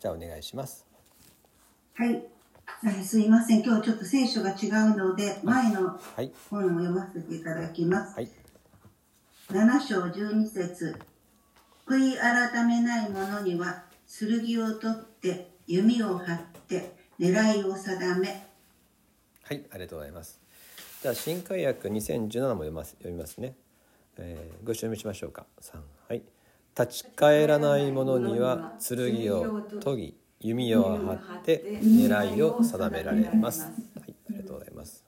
じゃあお願いします。はい、えすいません。今日ちょっと聖書が違うので前のはい。本を読ませていただきます、はい。7章12節。悔い改めない者には剣を取って弓を張って狙いを定め。はい。ありがとうございます。じゃあ新海訳2017も読ます読みますね、えーご一緒にしましょうか。3はい立ち返らない者には剣を研ぎ弓を張って狙いを定められますはいありがとうございます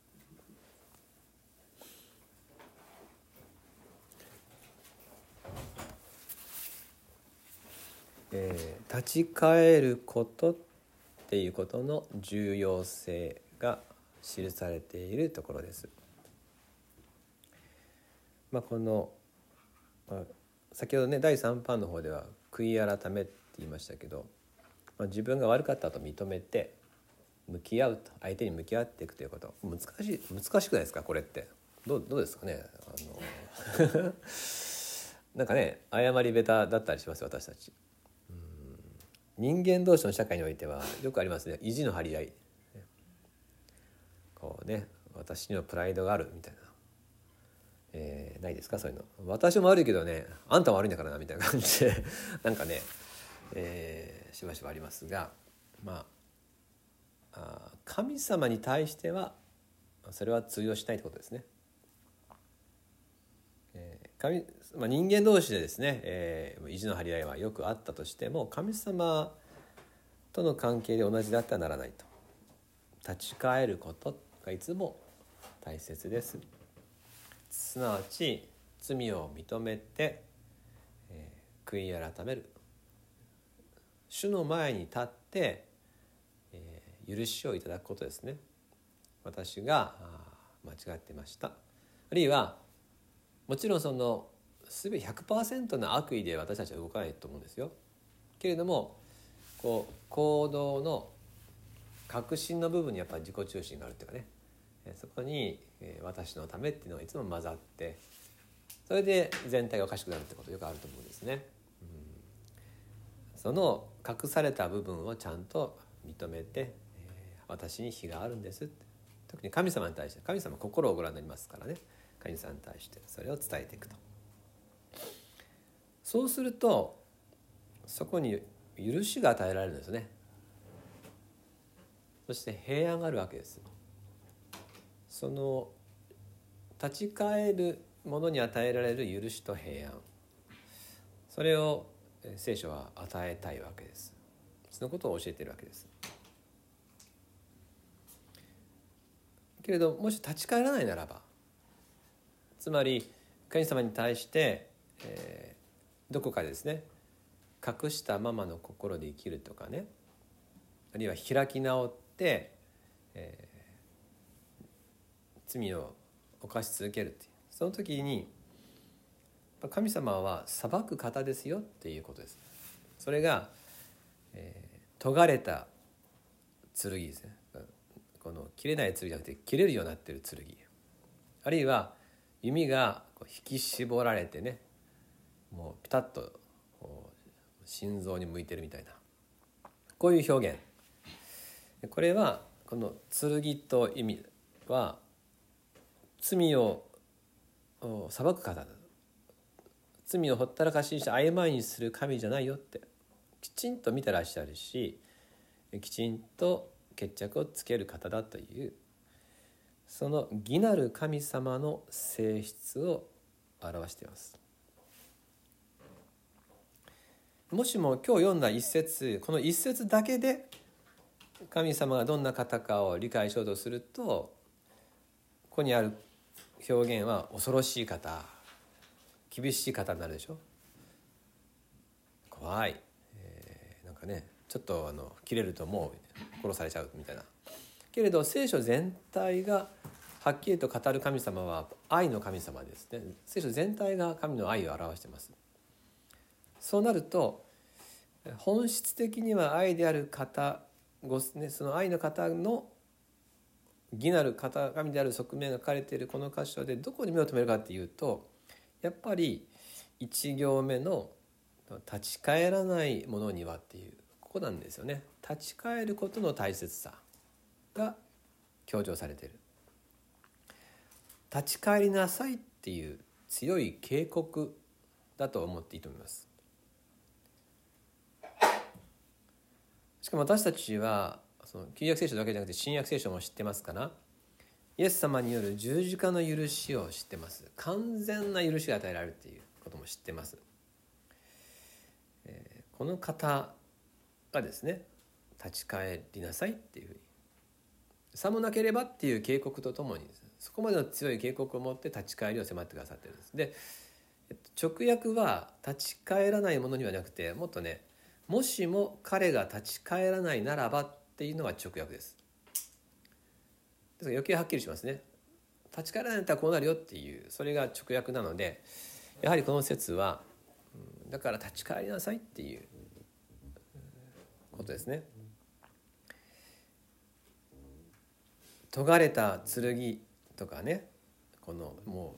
えー立ち返ることっていうことの重要性が記されているところです。まあ、この、まあ、先ほどね第3版の方では「悔い改め」って言いましたけど、まあ、自分が悪かったと認めて向き合うと相手に向き合っていくということ。難しい難しくないですかこれって。どうどうですかねあの。なんかね謝り下手だったりします私たち。人間同士の社会においてはよくありますね意地の張り合い。こうね私にはプライドがあるみたいな、えーないですか？そういうの。私も悪いけどねあんたも悪いんだからなみたいな感じで。なんかね、えーしばしばありますがまああ神様に対してはそれは通用しないってことですね。えー神まあ、人間同士でですね、えー意地の張り合いはよくあったとしても神様との関係で同じであってはならないと。立ち返ることがいつも大切です。すなわち罪を認めて、えー悔い改める。主の前に立って、えー許しをいただくことですね。私が間違ってました。あるいはもちろんその全て100%の悪意で私たちは動かないと思うんですよ。けれどもこう行動の確信の部分にやっぱり自己中心があるっていうかね。そこに私のためっていうのがいつも混ざってそれで全体がおかしくなるってことよくあると思うんですね。その隠された部分をちゃんと認めて、私に非があるんですって。特に神様に対して神様心をご覧になりますからね。神様に対してそれを伝えていくと。そうするとそこに許しが与えられるんですね。そして平安があるわけですその立ち返るものに与えられる許しと平安。それを聖書は与えたいわけです。そのことを教えてるわけです。けれどもし立ち返らないならばつまり神様に対して、えーどこかですね隠したままの心で生きるとかねあるいは開き直って、え罪を犯し続けるっていう。その時に神様は裁く方ですよっていうことです。それが、えー尖れた剣ですね。この切れない剣じゃなくて切れるようになってる剣。あるいは弓がこう引き絞られてねもうピタッと心臓に向いてるみたいな。こういう表現。これはこの剣と意味は罪を裁く方。だ罪をほったらかしにして曖昧にする神じゃないよって。きちんと見てらっしゃるしきちんと決着をつける方だという。その義なる神様の性質を表しています。もしも今日読んだ一節この一節だけで神様がどんな方かを理解しようとするとここにある表現は恐ろしい方厳しい方になるでしょ？怖い、えーなんかねちょっとあの切れるともう殺されちゃうみたいな。けれど聖書全体がはっきりと語る神様は愛の神様ですね。聖書全体が神の愛を表しています。そうなると本質的には愛である方ご、ね、その愛の方の義なる方神である側面が書かれているこの箇所でどこに目を留めるかっていうとやっぱり一行目の「立ち返らないものには」っていうここなんですよね。立ち返ることの大切さが強調されてる。立ち返りなさいっていう強い警告だと思っていいと思います。しかも私たちはその旧約聖書だけじゃなくて新約聖書も知ってますからイエス様による十字架の許しを知ってます。完全な許しが与えられるっていうことも知ってます、えー、この方がですね立ち返りなさいっていうふうに。さもなければっていう警告とともにそこまでの強い警告を持って立ち返りを迫ってくださってるんです。で直訳は立ち返らないものにはなくてもっとねもしも彼が立ち返らないならばっていうのが直訳ですですから余計はっきりしますね立ち返らないんだったらこうなるよっていうそれが直訳なのでやはりこの説はだから立ち返りなさいっていうことですね。尖れた剣とかねこのも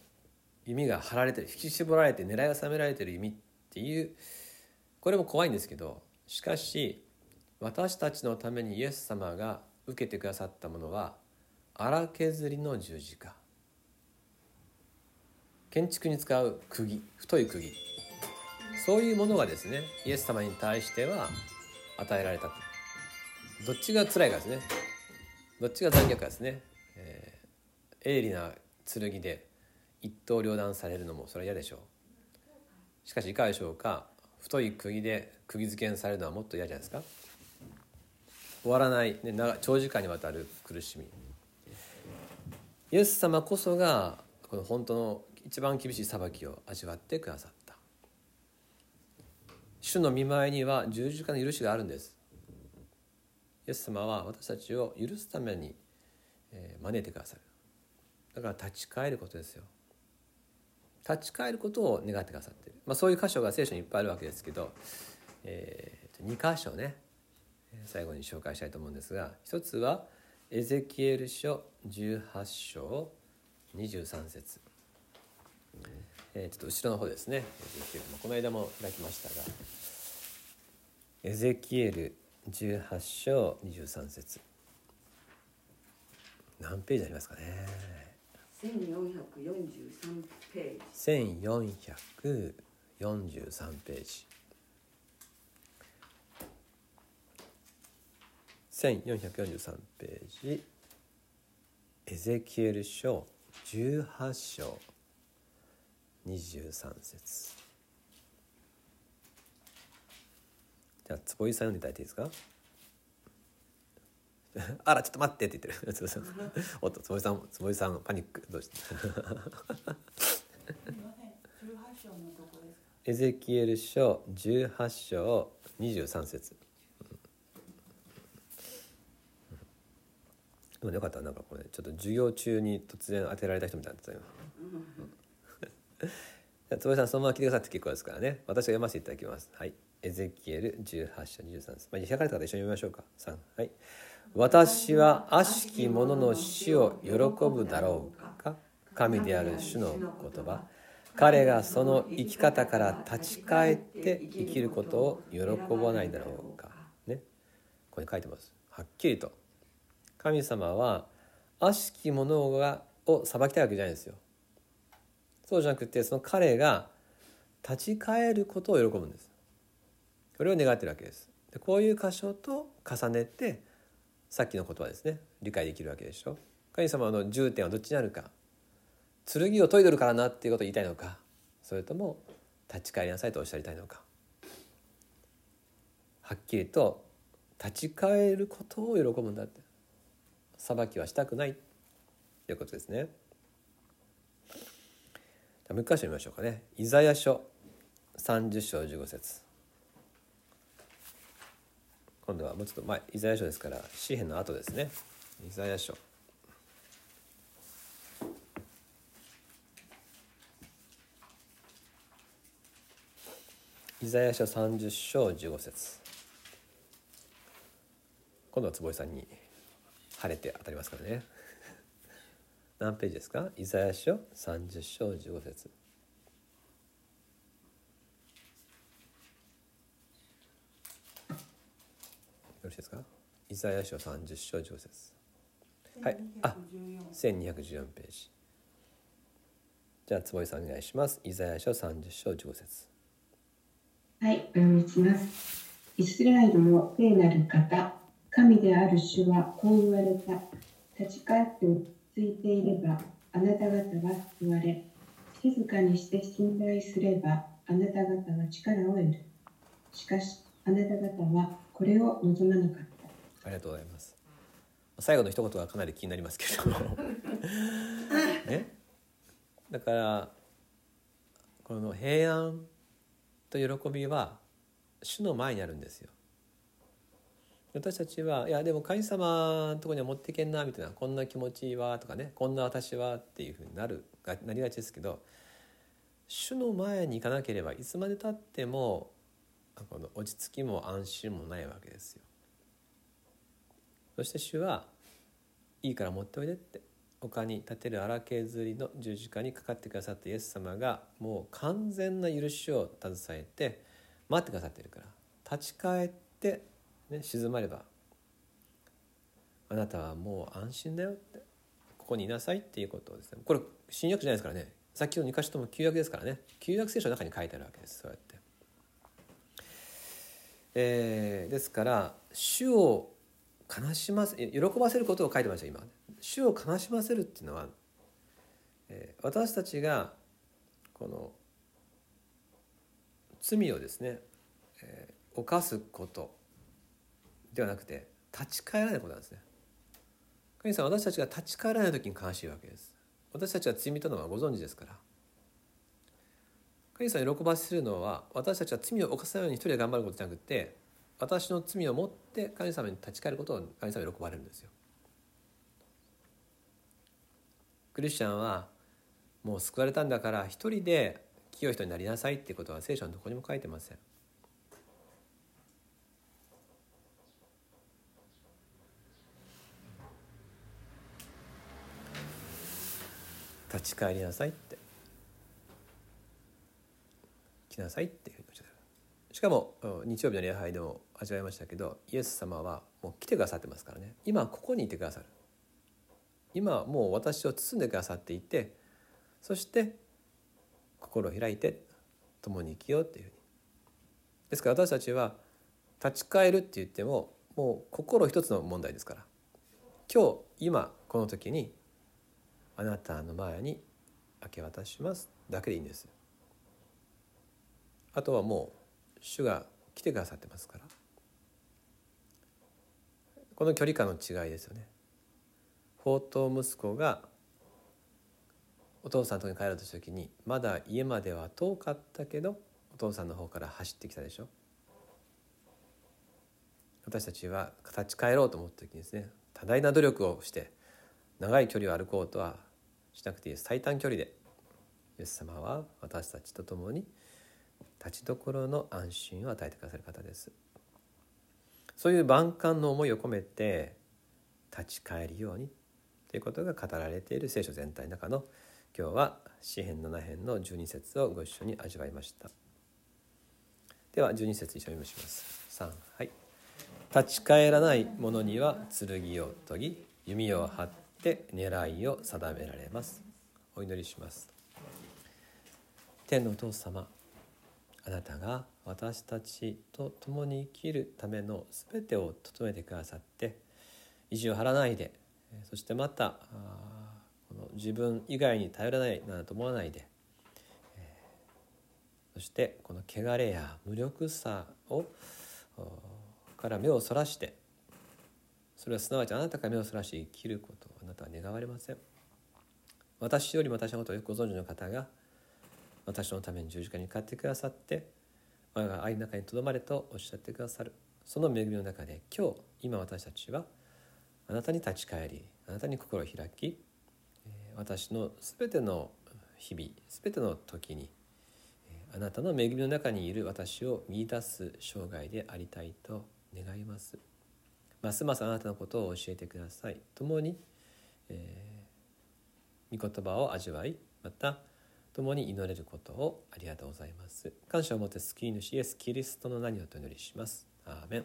う弓が張られてる引き絞られて狙いを定められてる弓っていうこれも怖いんですけどしかし私たちのためにイエス様が受けてくださったものは荒削りの十字架。建築に使う釘太い釘。そういうものがですねイエス様に対しては与えられたどっちが辛いかですね。どっちが残虐かですね、えー、鋭利な剣で一刀両断されるのもそれは嫌でしょう。しかしいかがでしょうか。太い釘で釘付けにされるのはもっと嫌じゃないですか。終わらない、長時間にわたる苦しみ。イエス様こそがこの本当の一番厳しい裁きを味わってくださった。主の見舞いには十字架の許しがあるんです。イエス様は私たちを許すために招いてくださる。だから立ち返ることですよ。立ち返ることを願ってくださってる、まあ、そういう箇所が聖書にいっぱいあるわけですけど、えー、2箇所ね。最後に紹介したいと思うんですが一つはエゼキエル書18章23節。えー、ちょっと後ろの方ですね。エゼキエルこの間も開きましたがエゼキエル18章23節。何ページありますかね。1443ページ。1443ページ1443ページ。エゼキエル書18章23節。じゃあ坪井さん読んでいただいていいですか？あらちょっと待ってって言ってる。おっと坪井さん坪井さんパニック。どうして？エゼキエル書18章23節でもよかったなんかこれちょっと授業中に突然当てられた人みたいになってた今 坪井さんそのまま聞いてくださって結構ですからね。私が読ませていただきます。はい。エゼキエル18章23節。まあ、開かれた方一緒に読みましょうか。3はい。私は悪しき者の死を喜ぶだろうか。神である主の言葉。彼がその生き方から立ち返って生きることを喜ばないだろうか。ね。ここに書いてます。はっきりと。神様は悪しき者がを裁きたいわけじゃないんですよ。そうじゃなくてその彼が立ち返ることを喜ぶんです。これを願ってるわけです。でこういう箇所と重ねてさっきの言葉ですね。理解できるわけでしょ。神様の重点はどっちにあるか。剣を研いでるからなっていうことを言いたいのか。それとも立ち返りなさいとおっしゃりたいのか。はっきりと立ち返ることを喜ぶんだって。裁きはしたくないということですね。もう一箇所見ましょうかね。イザヤ書30章15節今度はもうちょっと前イザヤ書ですから詩篇の後ですね。イザヤ書イザヤ書30章15節今度は坪井さんに晴れて当たりますからね。何ページですか？イザヤ書？30章15節。しいですか？イザヤ書？30章10節。はい。あ1214ページ。じゃあ坪井さんお願いします。イザヤ書？30章10節。はい、お読みします。イスラエルの聖なる方、神である主はこう言われた。立ち返って落ち着いていれば、あなた方は救われ、静かにして信頼すれば、あなた方は力を得る。しかし、あなた方はこれを望まなかった。ありがとうございます。最後の一言はかなり気になりますけどね、だからこの平安と喜びは主の前にあるんですよ。私たちはいやでも神様のとこには持っていけんなみたいなこんな気持ちはとかねこんな私はっていうふうになるがなりがちですけど主の前に行かなければいつまでたってもこの落ち着きも安心もないわけですよ。そして主はいいから持っておいでって丘に立てる荒削りの十字架にかかってくださったイエス様がもう完全な許しを携えて待ってくださってるから立ち返って、ね、静まればあなたはもう安心だよってここにいなさいっていうことをですね。これ新約じゃないですからね。さっきの2箇所とも旧約ですからね。旧約聖書の中に書いてあるわけですそうやって。えー、ですから主を悲しませ喜ばせることを書いてました今。主を悲しませるっていうのは、えー、私たちがこの罪をですね、えー、犯すことではなくて立ち返らないことなんですね神様私たちが立ち返らない時に悲しいわけです私たちは罪人のはご存知ですから神様を喜ばせるのは私たちは罪を犯さないように一人で頑張ることじゃなくて私の罪を持って神様に立ち返ることを神様喜ばれるんですよ。クリスチャンはもう救われたんだから一人で清い人になりなさいっていうことは聖書のどこにも書いてません。立ち返りなさいって。来なさいっていうふうにしかも日曜日の礼拝でも味わいましたけどイエス様はもう来てくださってますからね。今ここにいてくださる。今もう私を包んでくださっていてそして心を開いて共に生きようっていうふうに。ですから私たちは立ち返るって言ってももう心一つの問題ですから。今日今この時にあなたの前に明け渡しますだけでいいんです。あとはもう主が来てくださってますから。この距離感の違いですよね。宝刀息子がお父さんのとこに帰ろうとした時にまだ家までは遠かったけどお父さんの方から走ってきたでしょ。私たちは立ち返ろうと思った時にですね多大な努力をして長い距離を歩こうとはしなくていい最短距離で。イエス様は私たちと共に立ちどころの安心を与えてくださる方です。そういう万感の思いを込めて立ち返るようにということが語られている聖書全体の中の今日は詩編7編の12節をご一緒に味わいました。では12節一緒に読みます。3はい。立ち返らない者には剣を研ぎ弓を張って狙いを定められます。お祈りします。天のお父様あなたが私たちと共に生きるための全てを整えてくださって意地を張らないでそしてまたこの自分以外に頼らないなどと思わないでそしてこの汚れや無力さをから目をそらしてそれはすなわちあなたが目をそらして生きることあなたは願われません。私よりも私のことをよくご存知の方が私のために十字架にかかってくださって我が愛の中にとどまれとおっしゃってくださる。その恵みの中で今日今私たちはあなたに立ち返りあなたに心を開き私の全ての日々全ての時にあなたの恵みの中にいる私を見いだす生涯でありたいと願います。ますますあなたのことを教えてください。共に、えー、御言葉を味わいまた共に祈れることをありがとうございます。感謝を持って救い主イエス・キリストの名によってお祈りします。アーメン